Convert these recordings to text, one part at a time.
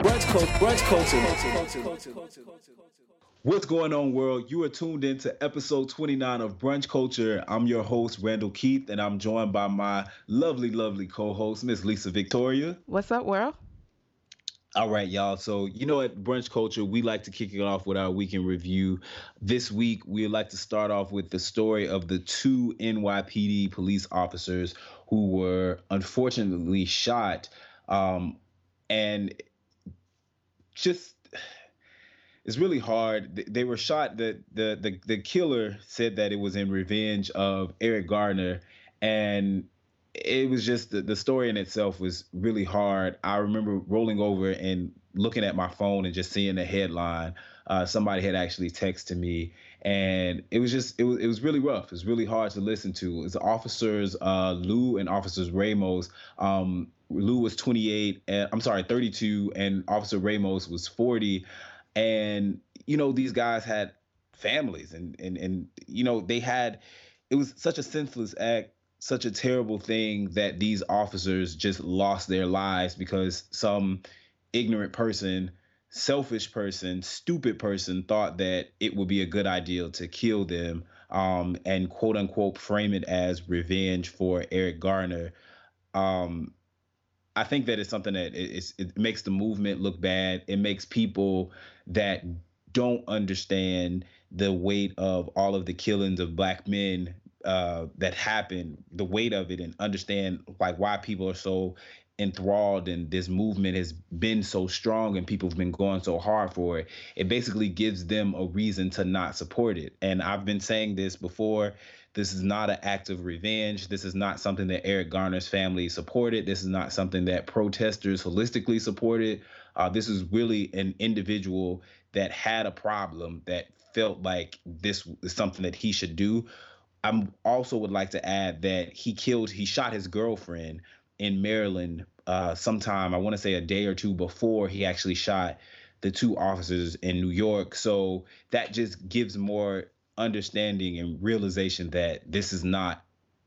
Brunch culture. Brunch culture. What's going on, world? You are tuned in to episode 29 of Brunch Culture. I'm your host, Randall Keith, and I'm joined by my lovely, lovely co host, Miss Lisa Victoria. What's up, world? All right, y'all. So, you know, at Brunch Culture, we like to kick it off with our weekend review. This week, we'd like to start off with the story of the two NYPD police officers who were unfortunately shot. Um, and just it's really hard. They were shot. The, the the the killer said that it was in revenge of Eric Garner, and it was just the, the story in itself was really hard. I remember rolling over and looking at my phone and just seeing the headline. Uh, somebody had actually texted me, and it was just it was it was really rough. It was really hard to listen to. It's officers uh, Liu and officers Ramos. Um, Liu was 28, and I'm sorry, 32, and Officer Ramos was 40 and you know these guys had families and and and you know they had it was such a senseless act such a terrible thing that these officers just lost their lives because some ignorant person selfish person stupid person thought that it would be a good idea to kill them um, and quote unquote frame it as revenge for eric garner. Um, I think that it's something that it, it makes the movement look bad. It makes people that don't understand the weight of all of the killings of black men uh, that happen, the weight of it, and understand like why people are so enthralled and this movement has been so strong and people have been going so hard for it it basically gives them a reason to not support it and i've been saying this before this is not an act of revenge. This is not something that Eric Garner's family supported. This is not something that protesters holistically supported. Uh, this is really an individual that had a problem that felt like this is something that he should do. I also would like to add that he killed, he shot his girlfriend in Maryland uh, sometime, I want to say a day or two before he actually shot the two officers in New York. So that just gives more understanding and realization that this is not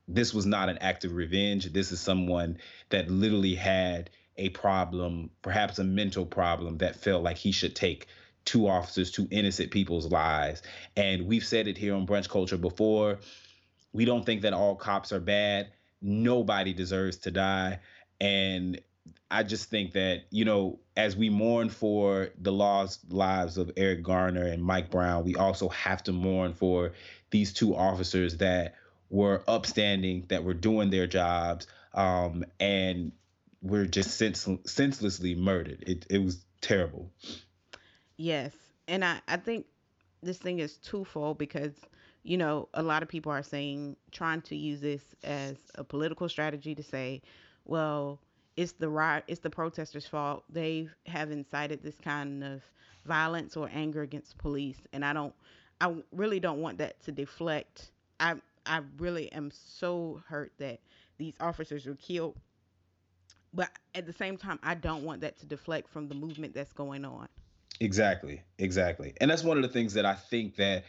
this was not an act of revenge. This is someone that literally had a problem perhaps a mental problem that felt like he should take two officers two innocent people's lives. And we've said it here on brunch culture before. We don't think that all cops are bad. Nobody deserves to die. And I just think that, you know, as we mourn for the lost lives of Eric Garner and Mike Brown, we also have to mourn for these two officers that were upstanding, that were doing their jobs, um, and were just sens- senselessly murdered. It, it was terrible. Yes. And I, I think this thing is twofold because, you know, a lot of people are saying, trying to use this as a political strategy to say, well, it's the right it's the protesters fault they have incited this kind of violence or anger against police and i don't i really don't want that to deflect i i really am so hurt that these officers were killed but at the same time i don't want that to deflect from the movement that's going on Exactly, exactly. And that's one of the things that I think that,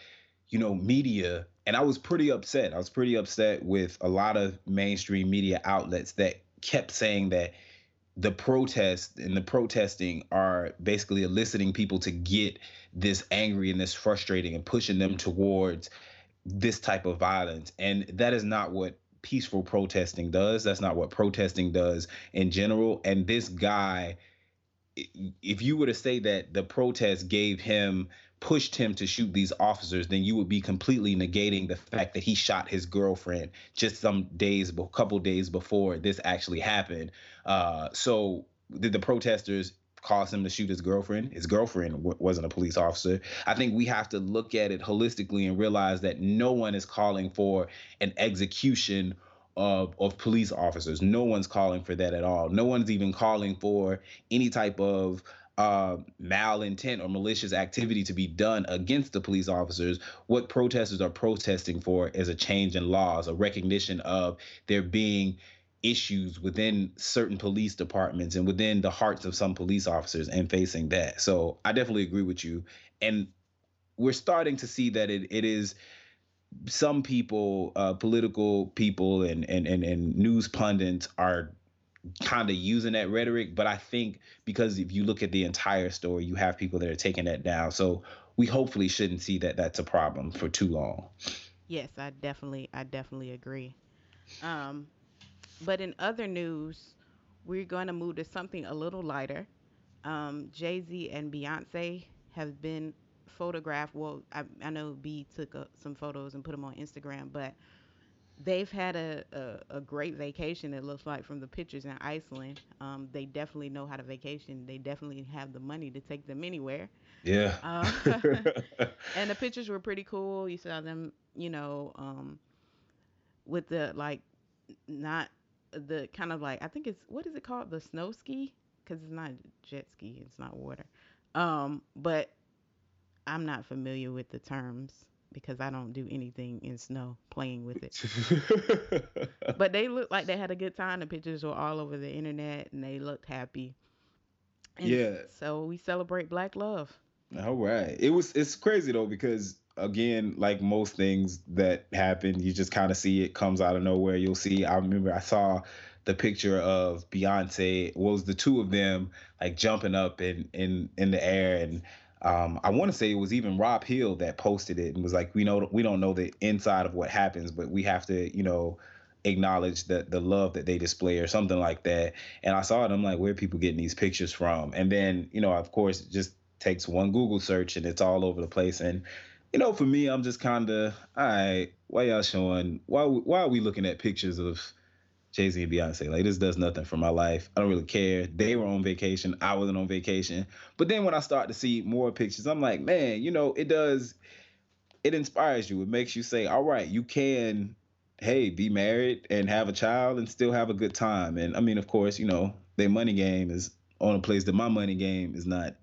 you know, media, and I was pretty upset. I was pretty upset with a lot of mainstream media outlets that kept saying that the protests and the protesting are basically eliciting people to get this angry and this frustrating and pushing them towards this type of violence. And that is not what peaceful protesting does. That's not what protesting does in general. And this guy, if you were to say that the protest gave him pushed him to shoot these officers then you would be completely negating the fact that he shot his girlfriend just some days a couple days before this actually happened uh, so did the protesters cause him to shoot his girlfriend his girlfriend w- wasn't a police officer i think we have to look at it holistically and realize that no one is calling for an execution of, of police officers. No one's calling for that at all. No one's even calling for any type of uh, malintent or malicious activity to be done against the police officers. What protesters are protesting for is a change in laws, a recognition of there being issues within certain police departments and within the hearts of some police officers and facing that. So I definitely agree with you. And we're starting to see that it, it is some people, uh, political people and, and, and, and news pundits are kind of using that rhetoric. But I think because if you look at the entire story, you have people that are taking that down. So we hopefully shouldn't see that that's a problem for too long. Yes, I definitely, I definitely agree. Um, but in other news, we're going to move to something a little lighter. Um, Jay Z and Beyonce have been photographed. Well, I, I know B took uh, some photos and put them on Instagram, but they've had a, a, a, great vacation, it looks like, from the pictures in Iceland. Um, they definitely know how to vacation. They definitely have the money to take them anywhere. Yeah. Uh, and the pictures were pretty cool. You saw them, you know, um, with the like, not the kind of like, I think it's, what is it called? The snow ski? Because it's not jet ski, it's not water. Um, but I'm not familiar with the terms because I don't do anything in snow playing with it. but they looked like they had a good time. The pictures were all over the internet and they looked happy. And yeah. So we celebrate black love. All right. It was it's crazy though because again, like most things that happen, you just kind of see it comes out of nowhere. You'll see. I remember I saw the picture of Beyonce. was the two of them like jumping up in in in the air and um, I want to say it was even Rob Hill that posted it and was like, we know we don't know the inside of what happens, but we have to, you know, acknowledge that the love that they display or something like that. And I saw it, I'm like, where people getting these pictures from? And then, you know, of course, it just takes one Google search and it's all over the place. And you know, for me, I'm just kind of, all right, why y'all showing? Why why are we looking at pictures of Jay Z and Beyonce. Like this does nothing for my life. I don't really care. They were on vacation. I wasn't on vacation. But then when I start to see more pictures, I'm like, man, you know, it does. It inspires you. It makes you say, all right, you can, hey, be married and have a child and still have a good time. And I mean, of course, you know, their money game is on a place that my money game is not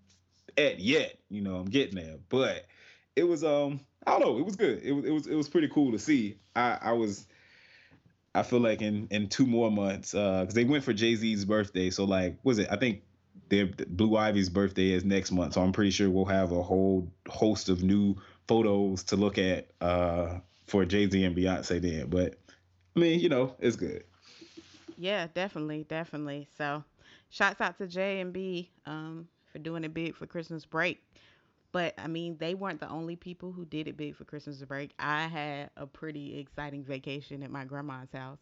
at yet. You know, I'm getting there. But it was um, I don't know, it was good. It was it was it was pretty cool to see. I I was I feel like in in two more months, because uh, they went for Jay Z's birthday. So like, was it? I think their Blue Ivy's birthday is next month. So I'm pretty sure we'll have a whole host of new photos to look at uh, for Jay Z and Beyonce then. But I mean, you know, it's good. Yeah, definitely, definitely. So, shouts out to Jay and B um, for doing it big for Christmas break. But I mean, they weren't the only people who did it big for Christmas break. I had a pretty exciting vacation at my grandma's house.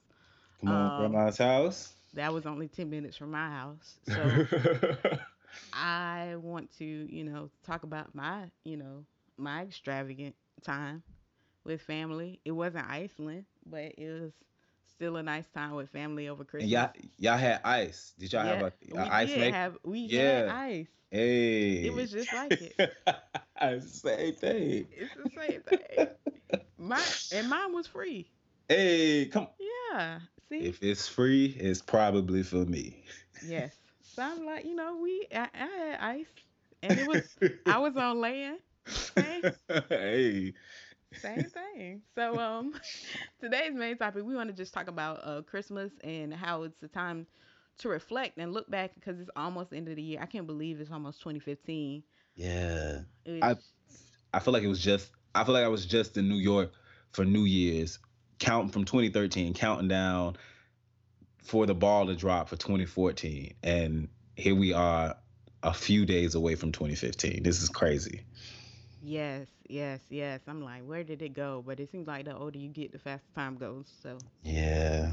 Come on, um, grandma's house. That was only 10 minutes from my house. So I want to, you know, talk about my, you know, my extravagant time with family. It wasn't Iceland, but it was still a nice time with family over Christmas. Y'all, y'all had ice. Did y'all yeah, have a, a ice? Did have, we yeah. had ice. Hey. It was just like it. it's the same thing. It's the same thing. My and mine was free. Hey, come. Yeah. See. If it's free, it's probably for me. Yes. So I'm like, you know, we I, I had ice, and it was I was on land. Okay? Hey. Same thing. So um, today's main topic we want to just talk about uh Christmas and how it's a time to reflect and look back because it's almost the end of the year. I can't believe it's almost 2015. Yeah. I I feel like it was just I feel like I was just in New York for New Year's, counting from 2013, counting down for the ball to drop for 2014. And here we are a few days away from 2015. This is crazy. Yes, yes, yes. I'm like, where did it go? But it seems like the older you get, the faster time goes. So Yeah.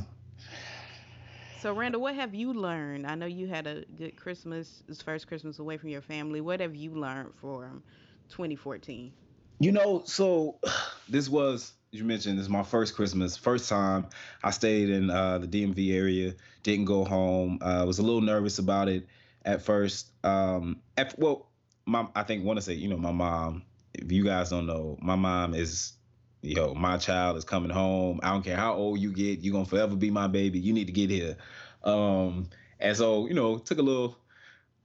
So, Randall, what have you learned? I know you had a good Christmas, this first Christmas away from your family. What have you learned from 2014? You know, so this was, you mentioned, this is my first Christmas, first time I stayed in uh, the DMV area, didn't go home. I uh, was a little nervous about it at first. Um, at, well, my, I think, want to say, you know, my mom, if you guys don't know, my mom is yo, my child is coming home. I don't care how old you get, you're gonna forever be my baby. You need to get here. Um, and so, you know, took a little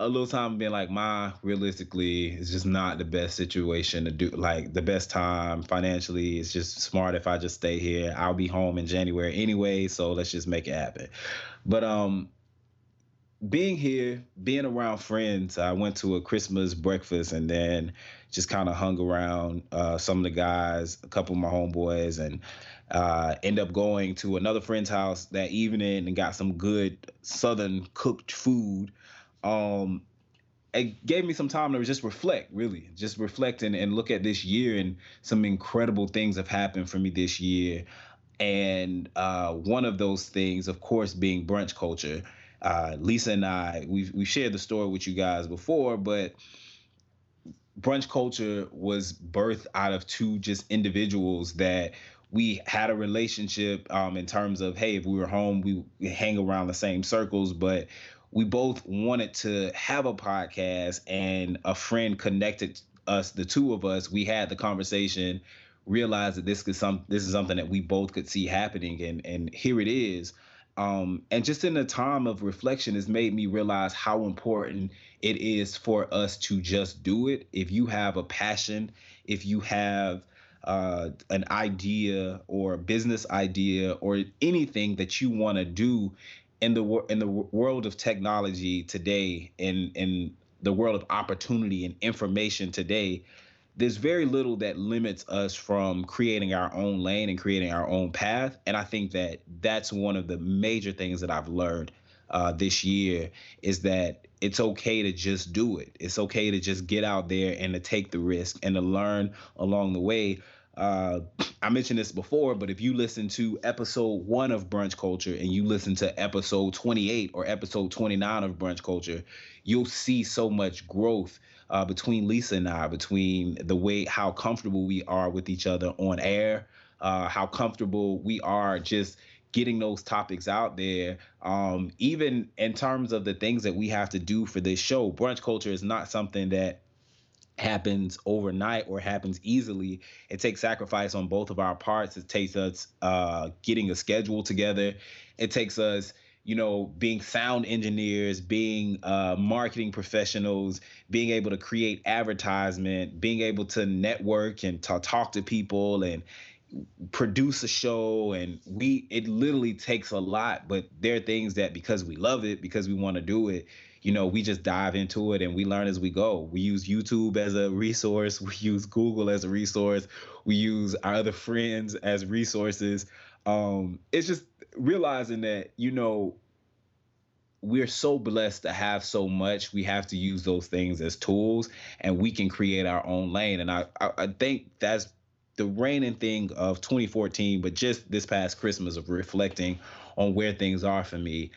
a little time being like, my realistically, it's just not the best situation to do. Like the best time financially. It's just smart if I just stay here. I'll be home in January anyway, so let's just make it happen." But um, being here, being around friends, I went to a Christmas breakfast and then just kind of hung around uh, some of the guys, a couple of my homeboys, and uh, end up going to another friend's house that evening and got some good Southern cooked food. Um, it gave me some time to just reflect, really, just reflect and, and look at this year and some incredible things have happened for me this year. And uh, one of those things, of course, being brunch culture uh, Lisa and I, we've we shared the story with you guys before, but brunch culture was birthed out of two just individuals that we had a relationship um, in terms of hey, if we were home, we, hang around the same circles, but we both wanted to have a podcast, and a friend connected us, the two of us. We had the conversation, realized that this could some this is something that we both could see happening, and and here it is um, and just in a time of reflection has made me realize how important it is for us to just do it. If you have a passion if you have uh, an idea or a business idea or anything that you want to do in the in the world of technology today in in the world of opportunity and information today there's very little that limits us from creating our own lane and creating our own path. And I think that that's one of the major things that I've learned uh, this year is that it's okay to just do it. It's okay to just get out there and to take the risk and to learn along the way. Uh, I mentioned this before, but if you listen to episode one of Brunch Culture and you listen to episode 28 or episode 29 of Brunch Culture, you'll see so much growth uh, between Lisa and I, between the way how comfortable we are with each other on air, uh, how comfortable we are just getting those topics out there. Um, even in terms of the things that we have to do for this show, brunch culture is not something that happens overnight or happens easily. It takes sacrifice on both of our parts. It takes us uh, getting a schedule together. It takes us you know, being sound engineers, being uh, marketing professionals, being able to create advertisement, being able to network and to talk to people and produce a show and we it literally takes a lot but there are things that because we love it because we want to do it you know we just dive into it and we learn as we go. We use youtube as a resource we use google as a resource we use our other friends as resources. Um it's just realizing that you know we're so blessed to have so much we have to use those things as tools and we can create our own lane. And i i, I think that's the reigning thing of 2014 but just this past christmas of reflecting on where things are for me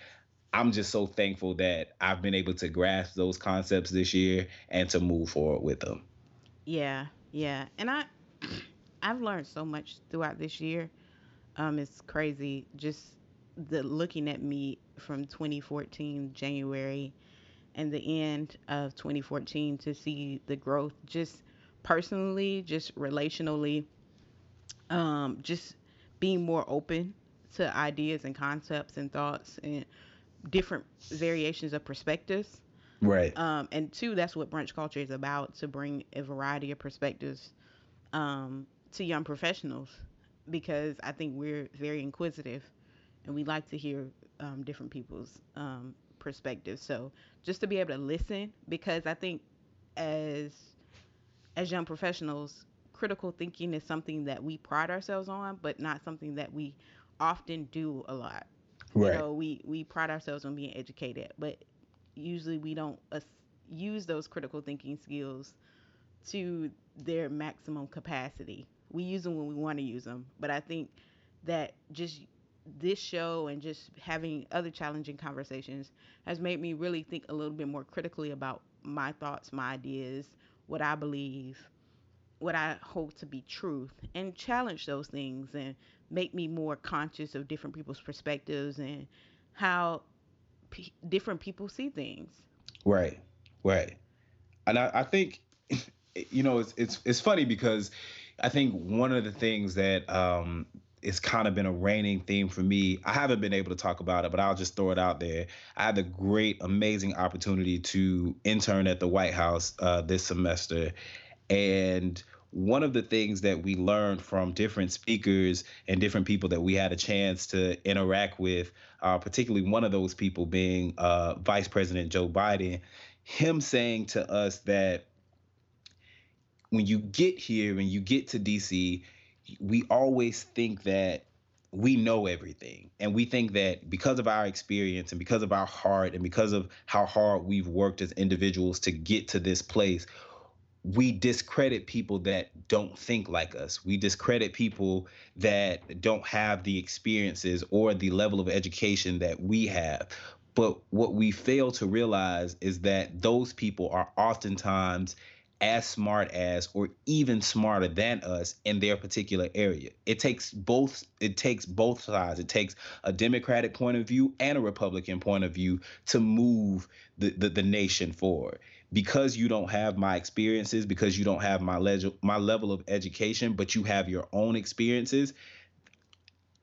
i'm just so thankful that i've been able to grasp those concepts this year and to move forward with them. Yeah yeah. And i i've learned so much throughout this year um, it's crazy just the looking at me from 2014 January and the end of 2014 to see the growth just personally, just relationally, um, just being more open to ideas and concepts and thoughts and different variations of perspectives. Right. Um, and two, that's what brunch culture is about to bring a variety of perspectives um, to young professionals because I think we're very inquisitive and we like to hear um, different people's um, perspectives. So just to be able to listen, because I think as as young professionals, critical thinking is something that we pride ourselves on, but not something that we often do a lot. Right. You know, we we pride ourselves on being educated, but usually we don't uh, use those critical thinking skills to their maximum capacity. We use them when we want to use them, but I think that just this show and just having other challenging conversations has made me really think a little bit more critically about my thoughts, my ideas, what I believe, what I hold to be truth, and challenge those things and make me more conscious of different people's perspectives and how p- different people see things. Right, right. And I, I think, you know, it's, it's it's funny because I think one of the things that um, it's kind of been a reigning theme for me. I haven't been able to talk about it, but I'll just throw it out there. I had the great, amazing opportunity to intern at the White House uh, this semester, and one of the things that we learned from different speakers and different people that we had a chance to interact with, uh, particularly one of those people being uh, Vice President Joe Biden, him saying to us that when you get here and you get to DC, we always think that we know everything. And we think that because of our experience and because of our heart and because of how hard we've worked as individuals to get to this place, we discredit people that don't think like us. We discredit people that don't have the experiences or the level of education that we have. But what we fail to realize is that those people are oftentimes as smart as or even smarter than us in their particular area. It takes both it takes both sides. It takes a democratic point of view and a republican point of view to move the the, the nation forward. Because you don't have my experiences, because you don't have my le- my level of education, but you have your own experiences,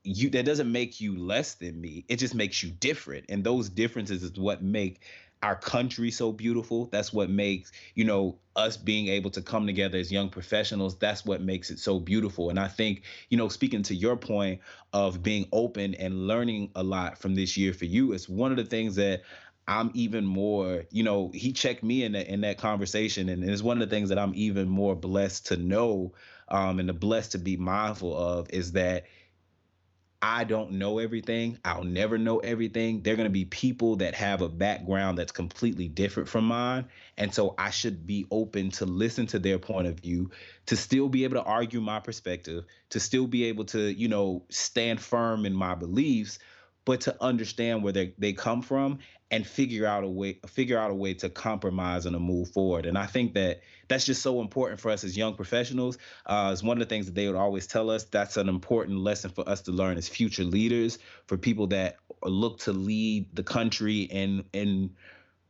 you that doesn't make you less than me. It just makes you different. And those differences is what make our country so beautiful. That's what makes, you know, us being able to come together as young professionals, that's what makes it so beautiful. And I think, you know, speaking to your point of being open and learning a lot from this year for you, it's one of the things that I'm even more, you know, he checked me in that in that conversation, and it's one of the things that I'm even more blessed to know, um, and the blessed to be mindful of is that I don't know everything. I'll never know everything. They're going to be people that have a background that's completely different from mine. And so I should be open to listen to their point of view, to still be able to argue my perspective, to still be able to, you know, stand firm in my beliefs, but to understand where they, they come from and figure out a way figure out a way to compromise and to move forward. And I think that that's just so important for us as young professionals. Uh, it's one of the things that they would always tell us. That's an important lesson for us to learn as future leaders, for people that look to lead the country in in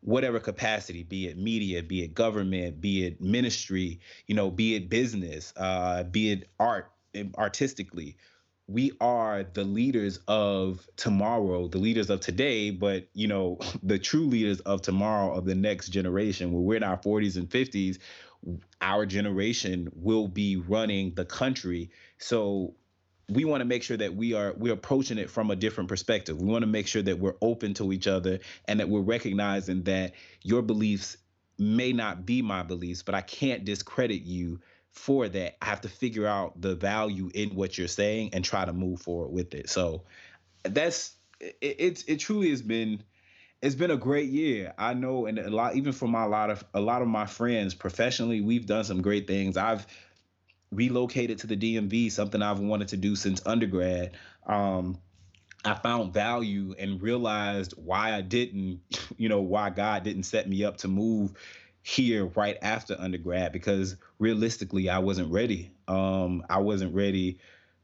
whatever capacity, be it media, be it government, be it ministry, you know, be it business, uh, be it art, artistically we are the leaders of tomorrow, the leaders of today, but you know, the true leaders of tomorrow of the next generation. When we're in our 40s and 50s, our generation will be running the country. So we want to make sure that we are we're approaching it from a different perspective. We want to make sure that we're open to each other and that we're recognizing that your beliefs may not be my beliefs, but I can't discredit you for that, I have to figure out the value in what you're saying and try to move forward with it. So that's it, it's it truly has been it's been a great year. I know, and a lot even for my lot of a lot of my friends professionally, we've done some great things. I've relocated to the DMV, something I've wanted to do since undergrad. Um, I found value and realized why I didn't, you know, why God didn't set me up to move here right after undergrad because realistically I wasn't ready. Um, I wasn't ready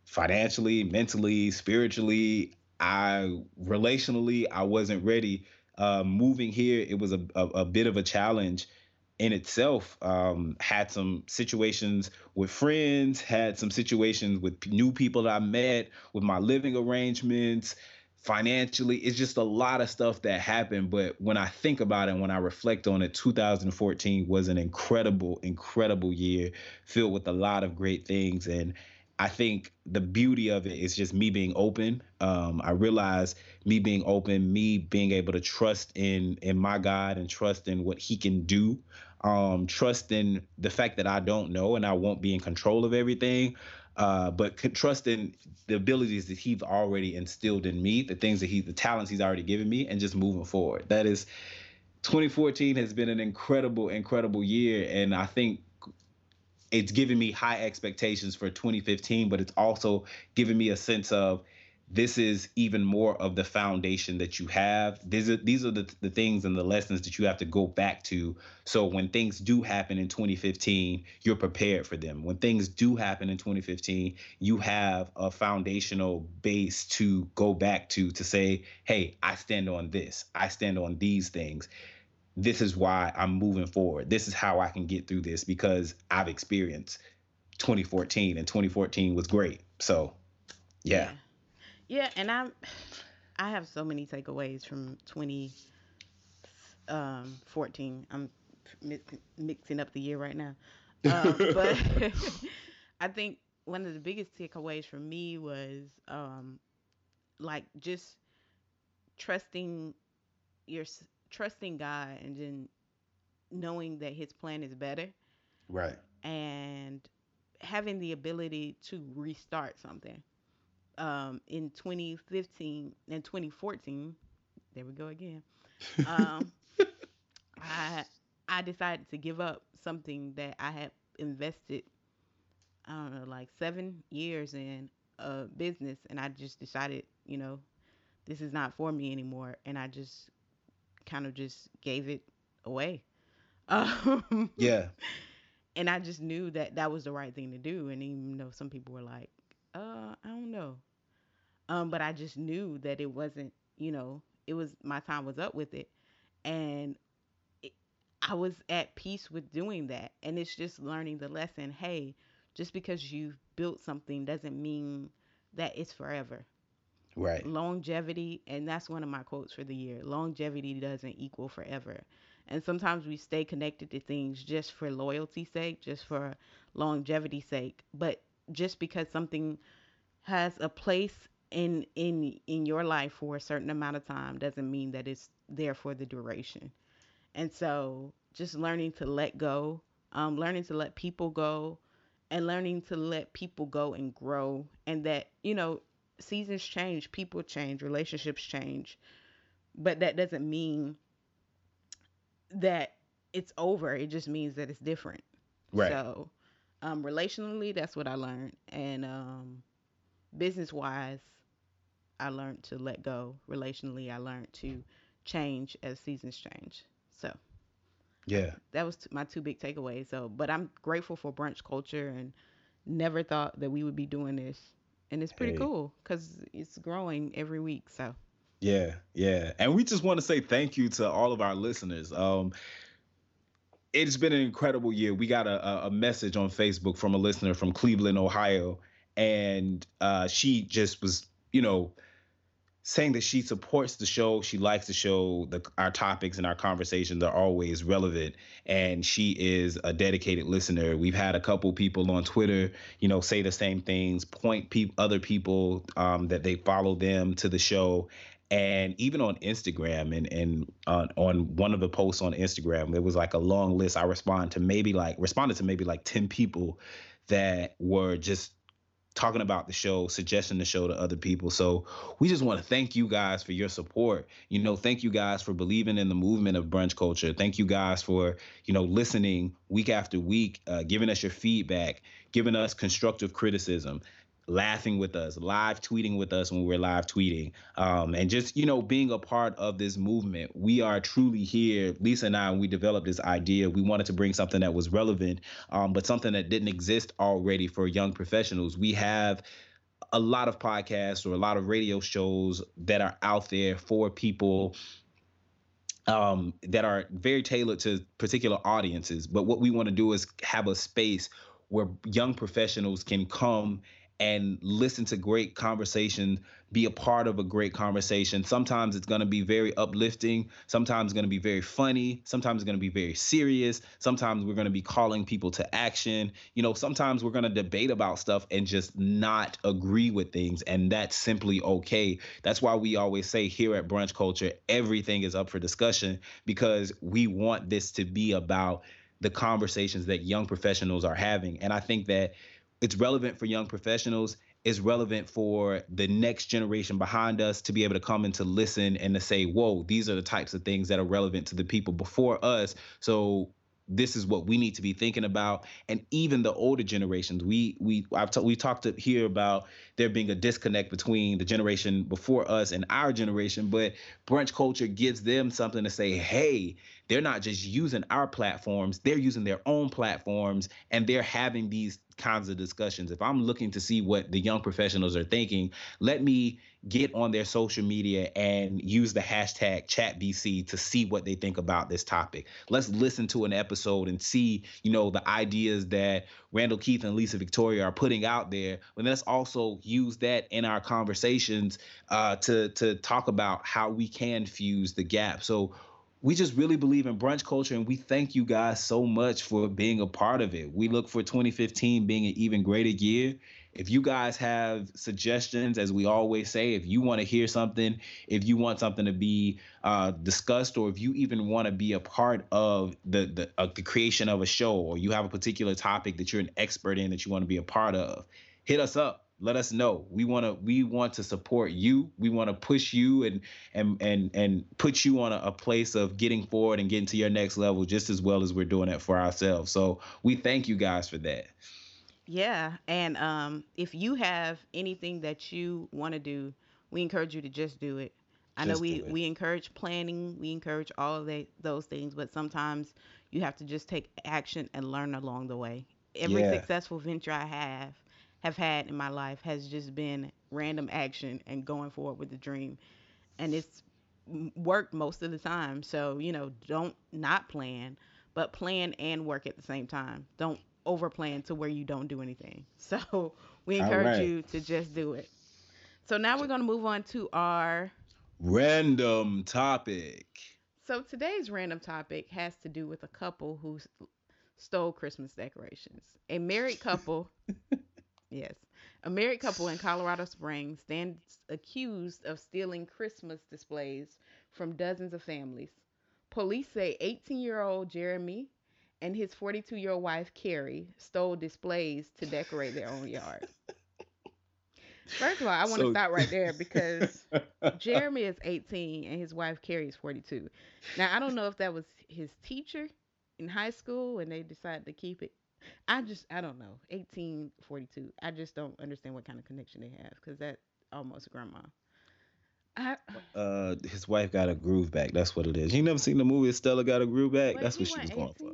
financially, mentally, spiritually. I relationally I wasn't ready. Uh, moving here, it was a, a, a, bit of a challenge in itself. Um, had some situations with friends, had some situations with new people that I met, with my living arrangements, financially it's just a lot of stuff that happened. But when i think about it when i reflect on it 2014 was an incredible incredible year filled with a lot of great things. And i think the beauty of it is just me being open. Um, i realize me being open me being able to trust in in my god and trust in what he can do um, trust in the fact that i don't know and i won't be in control of everything uh, but trusting the abilities that he's already instilled in me, the things that he, the talents he's already given me, and just moving forward. That is, 2014 has been an incredible, incredible year, and I think it's given me high expectations for 2015, but it's also given me a sense of this is even more of the foundation that you have. These are these are the, the things and the lessons that you have to go back to. So when things do happen in 2015, you're prepared for them. When things do happen in 2015, you have a foundational base to go back to to say, hey, I stand on this. I stand on these things. This is why I'm moving forward. This is how I can get through this because I've experienced 2014 and 2014 was great. So Yeah. Yeah, and I'm I have so many takeaways from 2014. I'm mi- mixing up the year right now. Um, but I think one of the biggest takeaways for me was um, like just trusting your trusting God and then knowing that His plan is better Right. and having the ability to restart something. Um, in 2015 and 2014, there we go again. Um, I I decided to give up something that I had invested, I don't know, like seven years in a business, and I just decided, you know, this is not for me anymore, and I just kind of just gave it away. Um, Yeah. and I just knew that that was the right thing to do. And even though some people were like, "Uh, I don't know," um, but I just knew that it wasn't, you know, it was my time was up with it, and it, I was at peace with doing that. And it's just learning the lesson. Hey, just because you've built something doesn't mean that it's forever. Right. Longevity, and that's one of my quotes for the year. Longevity doesn't equal forever. And sometimes we stay connected to things just for loyalty's sake, just for longevity's sake. But just because something has a place in in in your life for a certain amount of time doesn't mean that it's there for the duration. And so just learning to let go, um, learning to let people go, and learning to let people go and grow, and that you know seasons change, people change, relationships change, but that doesn't mean that it's over. It just means that it's different. Right. So, um, relationally, that's what I learned, and um, business wise, I learned to let go. Relationally, I learned to change as seasons change. So Yeah. that was t- my two big takeaways. So, but I'm grateful for brunch culture and never thought that we would be doing this, and it's pretty Hey. cool because it's growing every week. So Yeah, yeah. And we just want to say thank you to all of our listeners. Um it's been an incredible year. We got a, a- a message on Facebook from a listener from Cleveland, Ohio, and uh, she just was, you know, saying that she supports the show. She likes the show. The, our topics and our conversations are always relevant, and she is a dedicated listener. We've had a couple people on Twitter, you know, say the same things, point peop other people um, that they follow them to the show, and even on Instagram and and on, on one of the posts on Instagram, there was like a long list. I respond to maybe like responded to maybe like ten people that were just talking about the show, suggesting the show to other people. So we just want to thank you guys for your support. You know, thank you guys for believing in the movement of brunch culture. Thank you guys for, you know, listening week after week, uh, giving us your feedback, giving us constructive criticism, laughing with us, live tweeting with us when we're live tweeting, um, and just, you know, being a part of this movement. We are truly here. Lisa and I, we developed this idea, we wanted to bring something that was relevant, um, but something that didn't exist already for young professionals. We have a lot of podcasts or a lot of radio shows that are out there for people um, that are very tailored to particular audiences. But what we want to do is have a space where young professionals can come and listen to great conversation, be a part of a great conversation. Sometimes it's going to be very uplifting, sometimes it's going to be very funny, sometimes it's going to be very serious, sometimes we're going to be calling people to action. You know, sometimes we're going to debate about stuff and just not agree with things, and that's simply okay. That's why we always say here at Brunch Culture, everything is up for discussion because we want this to be about the conversations that young professionals are having. And I think that it's relevant for young professionals. It's relevant for the next generation behind us to be able to come and to listen and to say whoa these are the types of things that are relevant to the people before us. So this is what we need to be thinking about. And even the older generations we we I've t- we talked here about there being a disconnect between the generation before us and our generation but brunch culture gives them something to say hey they're not just using our platforms they're using their own platforms and they're having these kinds of discussions. If i'm looking to see what the young professionals are thinking let me get on their social media and use the hashtag chatbc to see what they think about this topic. Let's listen to an episode and see you know the ideas that randall keith and lisa victoria are putting out there. But let's also use that in our conversations uh, to to talk about how we can fuse the gap. So we just really believe in brunch culture and we thank you guys so much for being a part of it. We look for 2015 being an even greater year. If you guys have suggestions, as we always say, if you want to hear something, if you want something to be uh, discussed, or if you even want to be a part of the the, uh, the creation of a show, or you have a particular topic that you're an expert in that you want to be a part of, hit us up let us know. We want to we want to support you. We want to push you and and and and put you on a, a, place of getting forward and getting to your next level just as well as we're doing it for ourselves. So we thank you guys for that. Yeah. And um if you have anything that you want to do we encourage you to just do it. I know we we encourage planning. We encourage all of those things but sometimes you have to just take action and learn along the way. Every yeah. successful venture i have have had in my life has just been random action and going forward with the dream. And it's worked most of the time. So, you know, don't not plan, but plan and work at the same time. Don't over plan to where you don't do anything. So, we encourage right. you to just do it. So, now we're going to move on to our random topic. So, today's random topic has to do with a couple who stole Christmas decorations. A married couple Yes. A married couple in Colorado Springs stands accused of stealing Christmas displays from dozens of families. Police say 18 year old Jeremy and his 42 year old wife Carrie stole displays to decorate their own yard. First of all, I want to so... stop right there because Jeremy is 18 and his wife Carrie is 42. Now, I don't know if that was his teacher in high school and they decided to keep it I just I don't know. 1842. I just don't understand what kind of connection they have because that almost grandma. I, uh, his wife got a groove back. That's what it is. You never seen the movie Stella got a groove back? That's what she was 18, going for.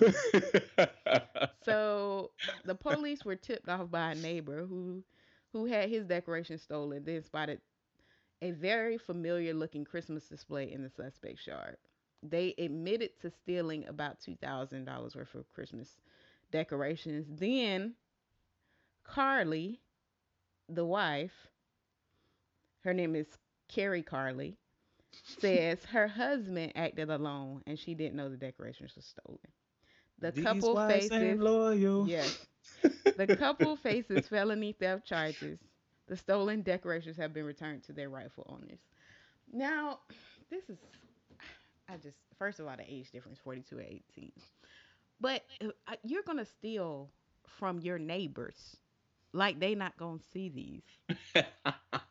so the police were tipped off by a neighbor who who had his decoration stolen, then spotted a very familiar looking Christmas display in the suspect's yard. They admitted to stealing about two thousand dollars worth of Christmas decorations. Then Carly, the wife, her name is Carrie Carly, says her husband acted alone and she didn't know the decorations were stolen. The These couple faces loyal. Yes. the couple faces felony theft charges. The stolen decorations have been returned to their rightful owners. Now, this is I just first of all the age difference 42 and 18. But uh, you're gonna steal from your neighbors, like they not gonna see these.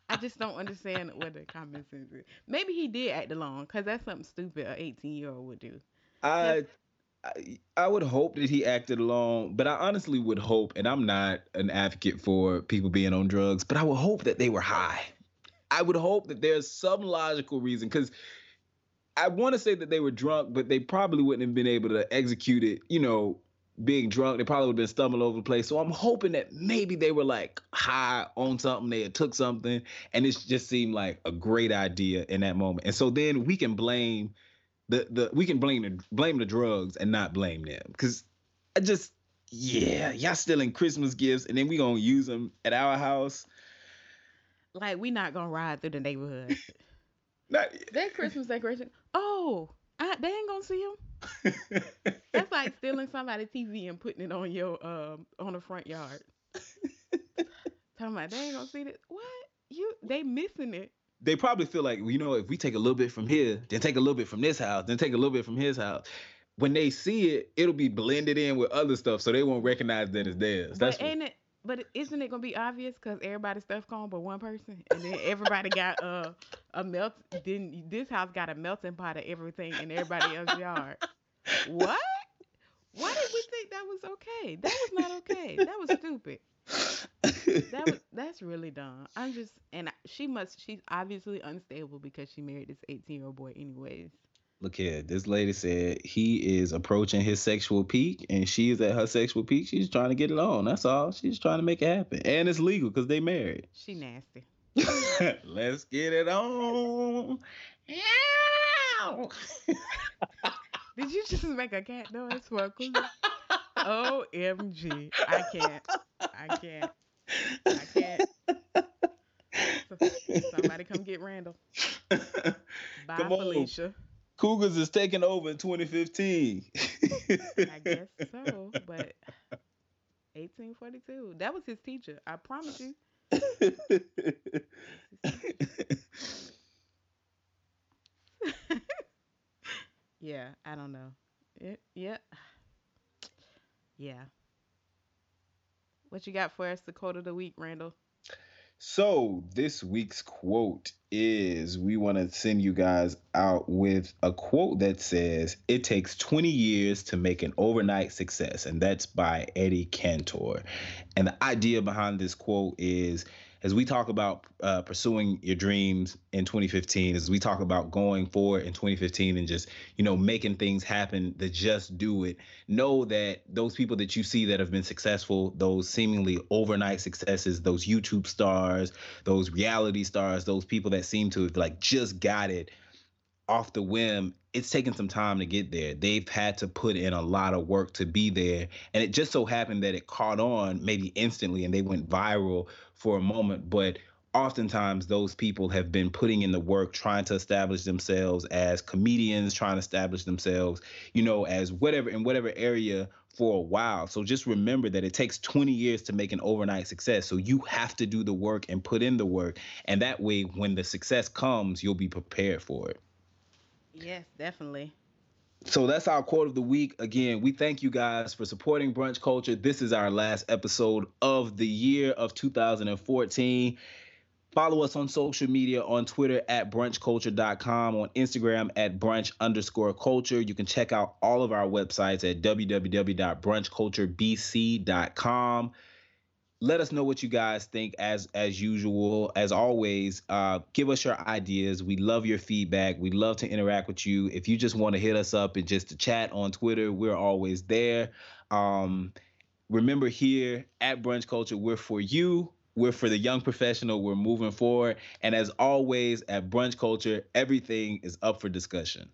I just don't understand what the common sense is. Maybe he did act alone, cause that's something stupid an 18 year old would do. I, I I would hope that he acted alone, but I honestly would hope, and I'm not an advocate for people being on drugs, but I would hope that they were high. I would hope that there's some logical reason, because I want to say that they were drunk, but they probably wouldn't have been able to execute it, you know, being drunk. They probably would have been stumbling over the place. So I'm hoping that maybe they were like high on something, they had took something, and it just seemed like a great idea in that moment. And so then we can blame the the we can blame the blame the drugs and not blame them because I just yeah y'all stealing Christmas gifts and then we gonna use them at our house. Like we not gonna ride through the neighborhood. Not, that Christmas decoration. Oh, I, they ain't gonna see him. That's like stealing somebody's TV and putting it on your um on the front yard. Talking about they ain't gonna see this. What you? They missing it. They probably feel like you know if we take a little bit from here, then take a little bit from this house, then take a little bit from his house. When they see it, it'll be blended in with other stuff, so they won't recognize that it's theirs. That's ain't what, it? But isn't it gonna be obvious because everybody's stuff gone but one person, and then everybody got uh, a melt. Then this house got a melting pot of everything in everybody else's yard. What? Why did we think that was okay? That was not okay. That was stupid. that was that's really dumb. I'm just and she must she's obviously unstable because she married this 18 year old boy anyways look here, this lady said he is approaching his sexual peak and she is at her sexual peak. She's trying to get it on. That's all. She's trying to make it happen. And it's legal because they married. She nasty. Let's get it on. Did you just make a cat noise for a? OMG. I can't. I can't. I can't. Somebody come get Randall. Bye, Come on. Felicia. Cougars is taking over in 2015. I guess so, but 1842. That was his teacher. I promise you. Yeah, I don't know. It, yeah. Yeah. What you got for us, the quote of the week, Randall? So, this week's quote is we want to send you guys out with a quote that says, It takes 20 years to make an overnight success. And that's by Eddie Cantor. And the idea behind this quote is as we talk about uh, pursuing your dreams in 2015, as we talk about going forward in 2015 and just, you know, making things happen to just do it, know that those people that you see that have been successful, those seemingly overnight successes, those YouTube stars, those reality stars, those people that seem to have like just got it off the whim, it's taken some time to get there. They've had to put in a lot of work to be there. And it just so happened that it caught on maybe instantly and they went viral for a moment. But oftentimes, those people have been putting in the work trying to establish themselves as comedians, trying to establish themselves, you know, as whatever in whatever area for a while. So just remember that it takes 20 years to make an overnight success. So you have to do the work and put in the work. And that way, when the success comes, you'll be prepared for it. Yes, definitely. So that's our quote of the week. Again, we thank you guys for supporting Brunch Culture. This is our last episode of the year of 2014. Follow us on social media on Twitter at brunchculture.com, on Instagram at brunch underscore culture. You can check out all of our websites at www.brunchculturebc.com let us know what you guys think as as usual. As always uh, give us your ideas. We love your feedback. We love to interact with you. If you just want to hit us up and just to chat on twitter we're always there. Um, remember here at brunch culture we're for you. We're for the young professional. We're moving forward. And as always at brunch culture everything is up for discussion